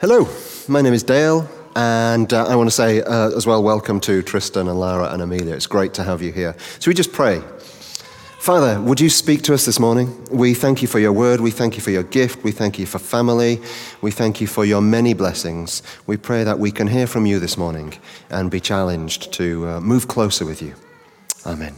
Hello, my name is Dale, and uh, I want to say uh, as well welcome to Tristan and Lara and Amelia. It's great to have you here. So we just pray. Father, would you speak to us this morning? We thank you for your word. We thank you for your gift. We thank you for family. We thank you for your many blessings. We pray that we can hear from you this morning and be challenged to uh, move closer with you. Amen.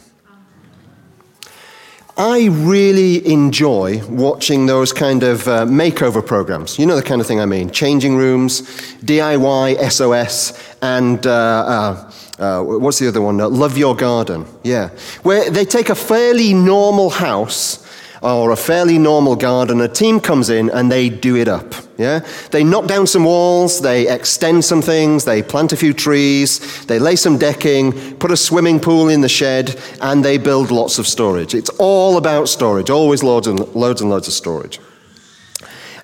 I really enjoy watching those kind of uh, makeover programs. You know the kind of thing I mean changing rooms, DIY, SOS, and uh, uh, uh, what's the other one? Uh, Love Your Garden. Yeah. Where they take a fairly normal house or a fairly normal garden, a team comes in and they do it up. Yeah? They knock down some walls, they extend some things, they plant a few trees, they lay some decking, put a swimming pool in the shed, and they build lots of storage. It's all about storage, always loads and loads, and loads of storage.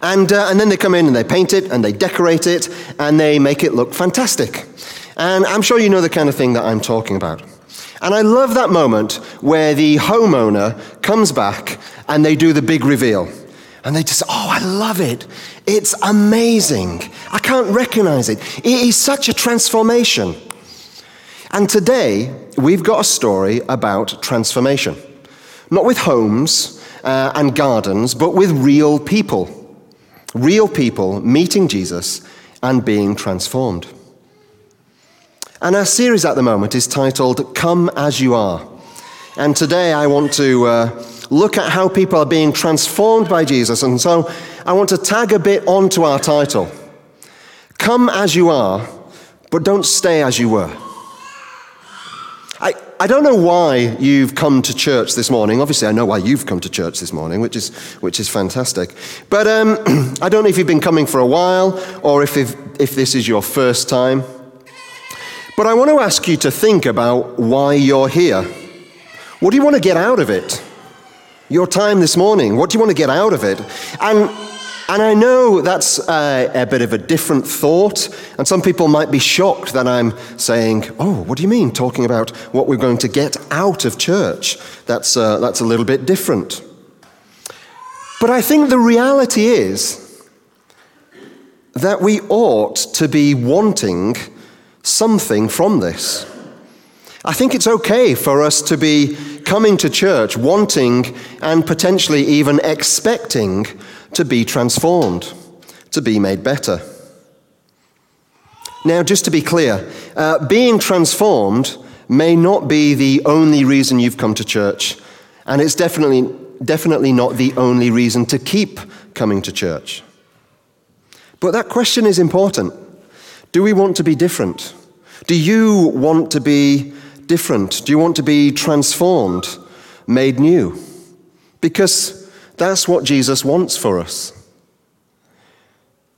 And, uh, and then they come in and they paint it and they decorate it and they make it look fantastic. And I'm sure you know the kind of thing that I'm talking about. And I love that moment where the homeowner comes back and they do the big reveal. And they just, say, oh, I love it. It's amazing. I can't recognize it. It is such a transformation. And today, we've got a story about transformation. Not with homes uh, and gardens, but with real people. Real people meeting Jesus and being transformed. And our series at the moment is titled Come As You Are. And today I want to uh, look at how people are being transformed by Jesus. And so I want to tag a bit onto our title Come as you are, but don't stay as you were. I, I don't know why you've come to church this morning. Obviously, I know why you've come to church this morning, which is, which is fantastic. But um, I don't know if you've been coming for a while or if, if, if this is your first time. But I want to ask you to think about why you're here. What do you want to get out of it? Your time this morning, what do you want to get out of it? And, and I know that's a, a bit of a different thought, and some people might be shocked that I'm saying, Oh, what do you mean, talking about what we're going to get out of church? That's, uh, that's a little bit different. But I think the reality is that we ought to be wanting something from this. I think it's okay for us to be coming to church wanting and potentially even expecting to be transformed, to be made better. Now, just to be clear, uh, being transformed may not be the only reason you've come to church, and it's definitely, definitely not the only reason to keep coming to church. But that question is important. Do we want to be different? Do you want to be different? Do you want to be transformed, made new? Because that's what Jesus wants for us.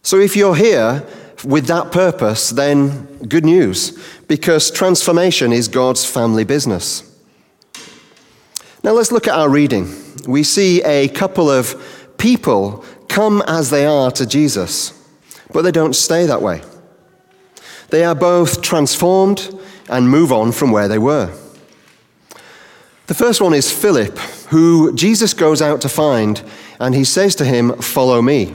So if you're here with that purpose, then good news, because transformation is God's family business. Now let's look at our reading. We see a couple of people come as they are to Jesus, but they don't stay that way. They are both transformed and move on from where they were. The first one is Philip, who Jesus goes out to find, and he says to him, Follow me.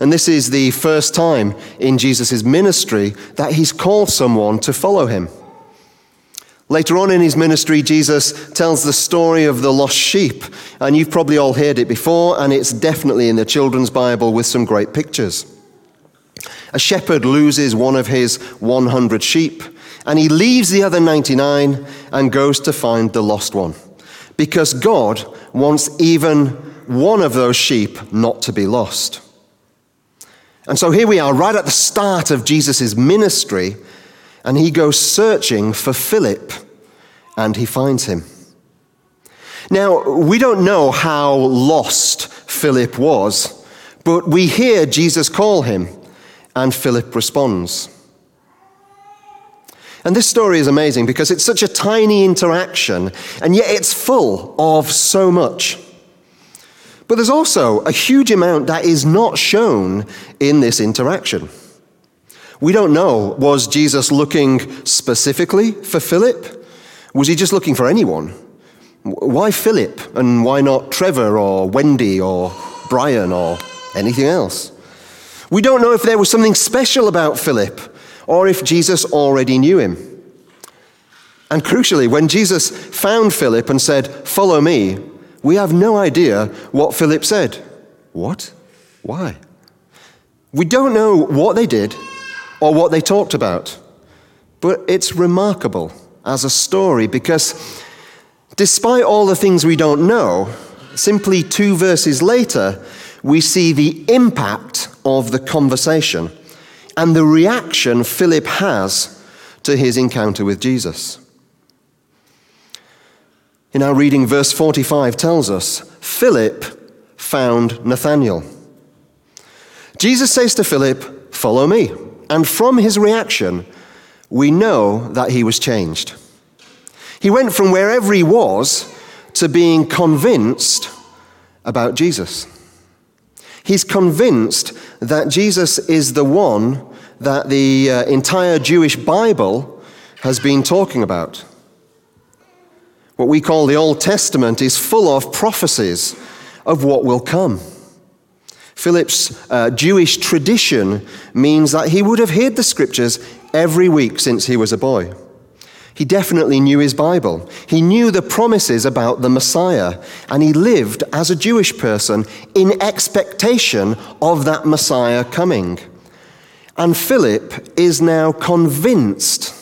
And this is the first time in Jesus' ministry that he's called someone to follow him. Later on in his ministry, Jesus tells the story of the lost sheep, and you've probably all heard it before, and it's definitely in the children's Bible with some great pictures. A shepherd loses one of his 100 sheep, and he leaves the other 99 and goes to find the lost one. Because God wants even one of those sheep not to be lost. And so here we are, right at the start of Jesus' ministry, and he goes searching for Philip, and he finds him. Now, we don't know how lost Philip was, but we hear Jesus call him. And Philip responds. And this story is amazing because it's such a tiny interaction, and yet it's full of so much. But there's also a huge amount that is not shown in this interaction. We don't know was Jesus looking specifically for Philip? Was he just looking for anyone? Why Philip and why not Trevor or Wendy or Brian or anything else? We don't know if there was something special about Philip or if Jesus already knew him. And crucially, when Jesus found Philip and said, Follow me, we have no idea what Philip said. What? Why? We don't know what they did or what they talked about, but it's remarkable as a story because despite all the things we don't know, simply two verses later, we see the impact of the conversation and the reaction Philip has to his encounter with Jesus. In our reading, verse 45 tells us Philip found Nathanael. Jesus says to Philip, Follow me. And from his reaction, we know that he was changed. He went from wherever he was to being convinced about Jesus. He's convinced that Jesus is the one that the uh, entire Jewish Bible has been talking about. What we call the Old Testament is full of prophecies of what will come. Philip's uh, Jewish tradition means that he would have heard the scriptures every week since he was a boy. He definitely knew his Bible. He knew the promises about the Messiah, and he lived as a Jewish person in expectation of that Messiah coming. And Philip is now convinced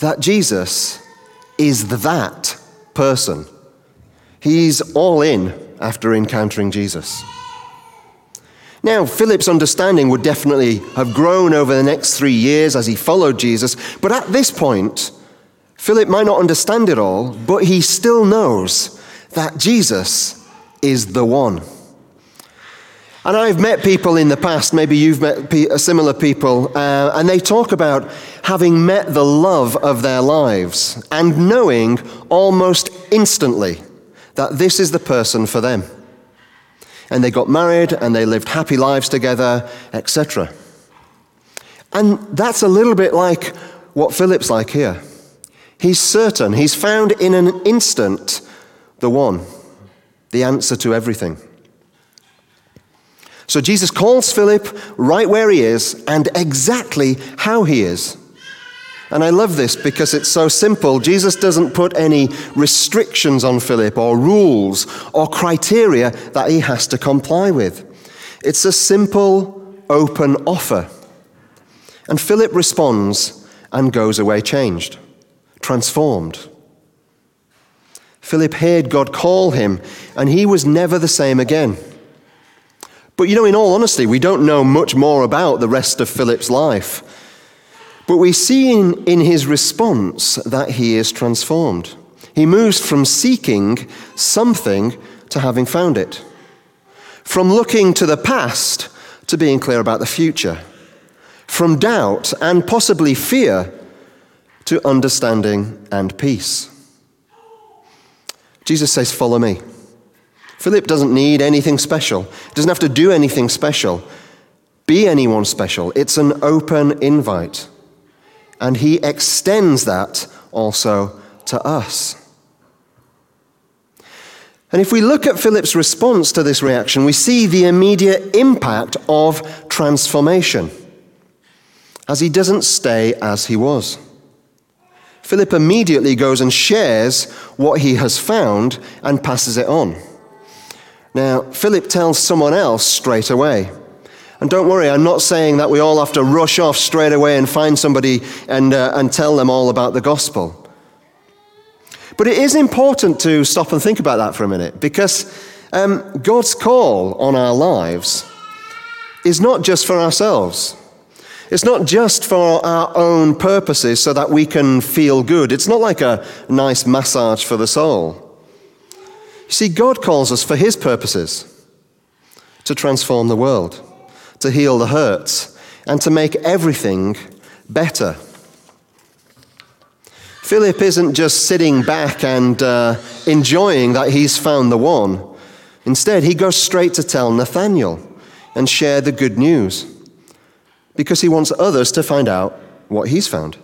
that Jesus is that person. He's all in after encountering Jesus. Now, Philip's understanding would definitely have grown over the next three years as he followed Jesus, but at this point, Philip might not understand it all, but he still knows that Jesus is the one. And I've met people in the past, maybe you've met similar people, uh, and they talk about having met the love of their lives and knowing almost instantly that this is the person for them and they got married and they lived happy lives together, etc. And that's a little bit like what Philip's like here. He's certain, he's found in an instant the one, the answer to everything. So Jesus calls Philip right where he is and exactly how he is. And I love this because it's so simple. Jesus doesn't put any restrictions on Philip or rules or criteria that he has to comply with. It's a simple, open offer. And Philip responds and goes away changed, transformed. Philip heard God call him, and he was never the same again. But you know, in all honesty, we don't know much more about the rest of Philip's life. But we see in, in his response that he is transformed. He moves from seeking something to having found it, from looking to the past to being clear about the future, from doubt and possibly fear to understanding and peace. Jesus says, Follow me. Philip doesn't need anything special, he doesn't have to do anything special, be anyone special. It's an open invite. And he extends that also to us. And if we look at Philip's response to this reaction, we see the immediate impact of transformation as he doesn't stay as he was. Philip immediately goes and shares what he has found and passes it on. Now, Philip tells someone else straight away. And don't worry, I'm not saying that we all have to rush off straight away and find somebody and, uh, and tell them all about the gospel. But it is important to stop and think about that for a minute because um, God's call on our lives is not just for ourselves. It's not just for our own purposes so that we can feel good. It's not like a nice massage for the soul. You see, God calls us for His purposes to transform the world to heal the hurts, and to make everything better. Philip isn't just sitting back and uh, enjoying that he's found the one. Instead, he goes straight to tell Nathanael and share the good news because he wants others to find out what he's found.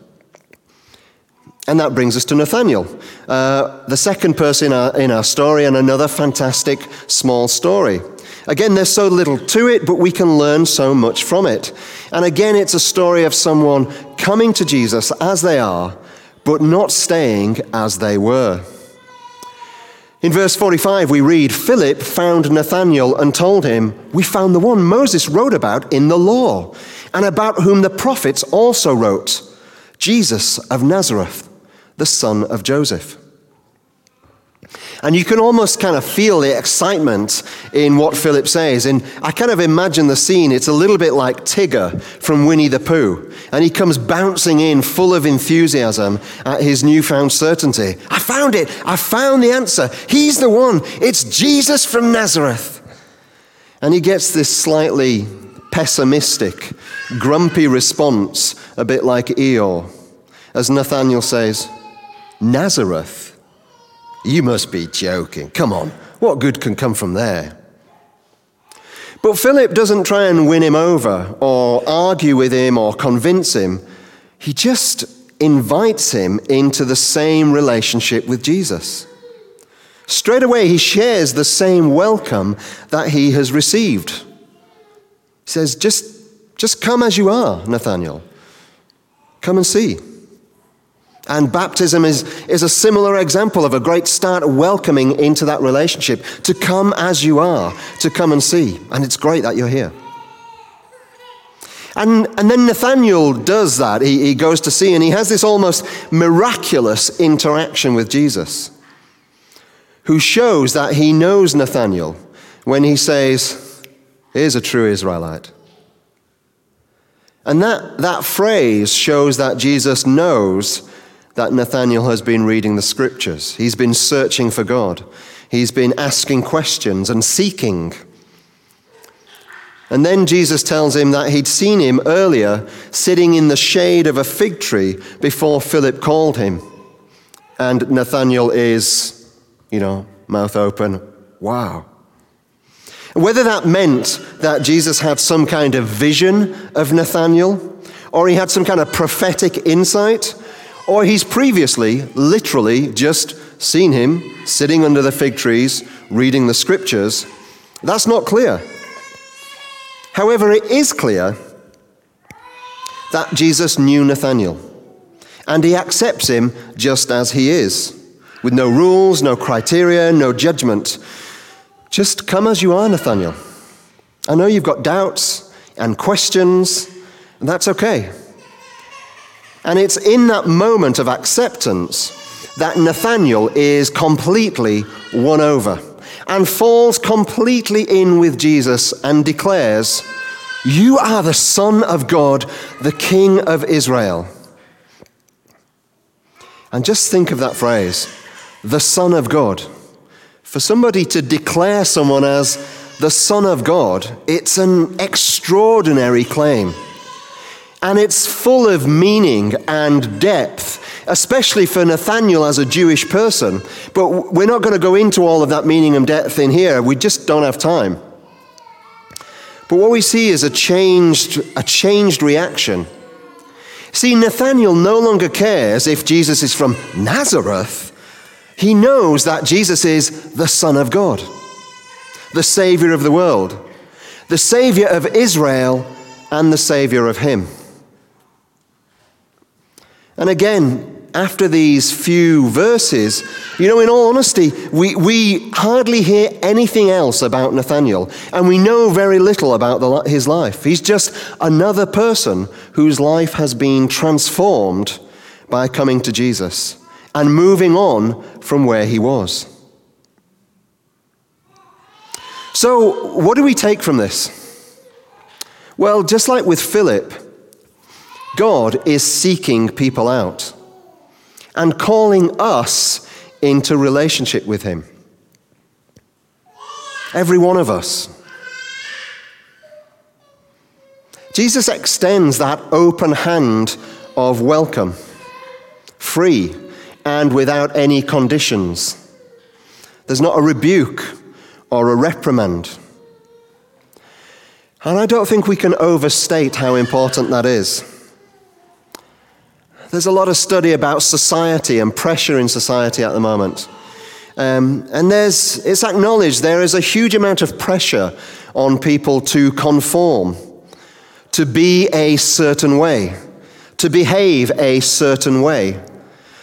And that brings us to Nathanael, uh, the second person in our, in our story, and another fantastic small story. Again, there's so little to it, but we can learn so much from it. And again, it's a story of someone coming to Jesus as they are, but not staying as they were. In verse 45, we read Philip found Nathanael and told him, We found the one Moses wrote about in the law, and about whom the prophets also wrote, Jesus of Nazareth, the son of Joseph. And you can almost kind of feel the excitement in what Philip says. And I kind of imagine the scene. It's a little bit like Tigger from Winnie the Pooh. And he comes bouncing in full of enthusiasm at his newfound certainty. I found it. I found the answer. He's the one. It's Jesus from Nazareth. And he gets this slightly pessimistic, grumpy response, a bit like Eeyore, as Nathanael says, Nazareth? You must be joking. Come on, what good can come from there? But Philip doesn't try and win him over or argue with him or convince him. He just invites him into the same relationship with Jesus. Straight away, he shares the same welcome that he has received. He says, Just, just come as you are, Nathanael. Come and see. And baptism is, is a similar example of a great start welcoming into that relationship to come as you are, to come and see. And it's great that you're here. And, and then Nathaniel does that. He, he goes to see, and he has this almost miraculous interaction with Jesus, who shows that he knows Nathaniel when he says, Here's a true Israelite. And that, that phrase shows that Jesus knows that Nathaniel has been reading the scriptures. He's been searching for God. He's been asking questions and seeking. And then Jesus tells him that he'd seen him earlier sitting in the shade of a fig tree before Philip called him. And Nathaniel is, you know, mouth open, wow. Whether that meant that Jesus had some kind of vision of Nathaniel, or he had some kind of prophetic insight, or he's previously, literally, just seen him sitting under the fig trees reading the scriptures. That's not clear. However, it is clear that Jesus knew Nathanael and he accepts him just as he is, with no rules, no criteria, no judgment. Just come as you are, Nathaniel. I know you've got doubts and questions, and that's okay. And it's in that moment of acceptance that Nathaniel is completely won over and falls completely in with Jesus and declares, You are the Son of God, the King of Israel. And just think of that phrase, the Son of God. For somebody to declare someone as the Son of God, it's an extraordinary claim. And it's full of meaning and depth, especially for Nathaniel as a Jewish person. But we're not going to go into all of that meaning and depth in here. We just don't have time. But what we see is a changed, a changed reaction. See, Nathaniel no longer cares if Jesus is from Nazareth. He knows that Jesus is the Son of God, the Savior of the world, the Savior of Israel, and the Savior of Him. And again, after these few verses, you know, in all honesty, we, we hardly hear anything else about Nathaniel, and we know very little about the, his life. He's just another person whose life has been transformed by coming to Jesus and moving on from where he was. So, what do we take from this? Well, just like with Philip, God is seeking people out and calling us into relationship with Him. Every one of us. Jesus extends that open hand of welcome, free and without any conditions. There's not a rebuke or a reprimand. And I don't think we can overstate how important that is. There's a lot of study about society and pressure in society at the moment. Um, and there's, it's acknowledged there is a huge amount of pressure on people to conform, to be a certain way, to behave a certain way,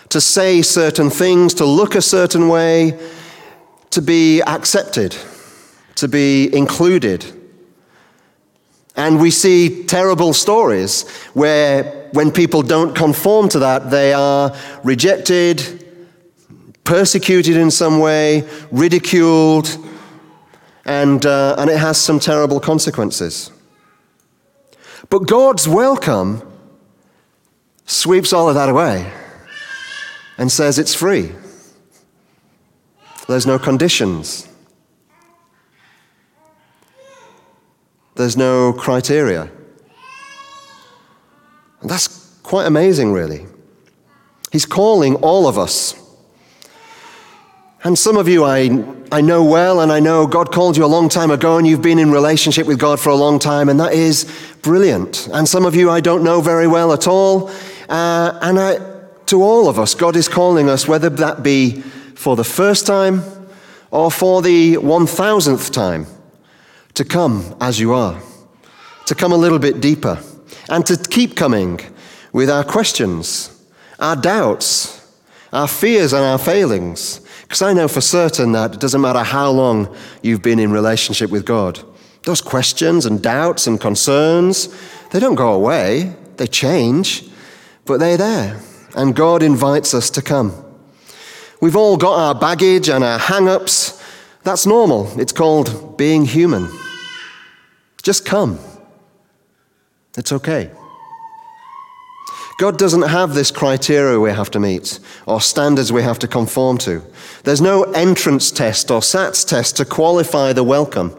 to say certain things, to look a certain way, to be accepted, to be included. And we see terrible stories where, when people don't conform to that, they are rejected, persecuted in some way, ridiculed, and, uh, and it has some terrible consequences. But God's welcome sweeps all of that away and says it's free. There's no conditions. There's no criteria. And that's quite amazing, really. He's calling all of us and some of you I, I know well, and I know God called you a long time ago, and you've been in relationship with God for a long time, and that is brilliant. And some of you I don't know very well at all. Uh, and I, to all of us, God is calling us, whether that be for the first time or for the 1000th time, to come as you are, to come a little bit deeper, and to keep coming with our questions, our doubts, our fears, and our failings because I know for certain that it doesn't matter how long you've been in relationship with God, those questions and doubts and concerns, they don't go away, they change, but they're there. And God invites us to come. We've all got our baggage and our hang ups. That's normal. It's called being human. Just come. It's okay. God doesn't have this criteria we have to meet or standards we have to conform to. There's no entrance test or SATs test to qualify the welcome.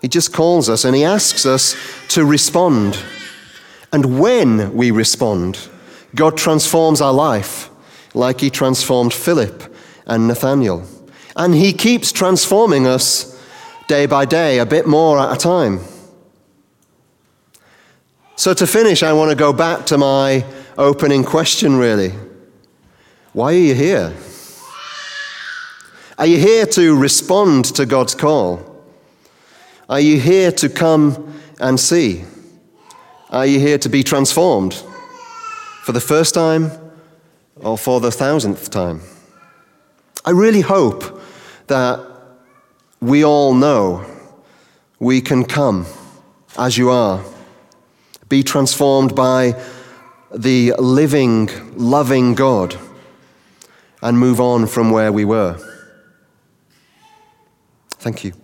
He just calls us and he asks us to respond. And when we respond, God transforms our life like he transformed Philip and Nathaniel. And he keeps transforming us day by day, a bit more at a time. So, to finish, I want to go back to my opening question really. Why are you here? Are you here to respond to God's call? Are you here to come and see? Are you here to be transformed for the first time or for the thousandth time? I really hope that we all know we can come as you are be transformed by the living, loving God and move on from where we were. Thank you.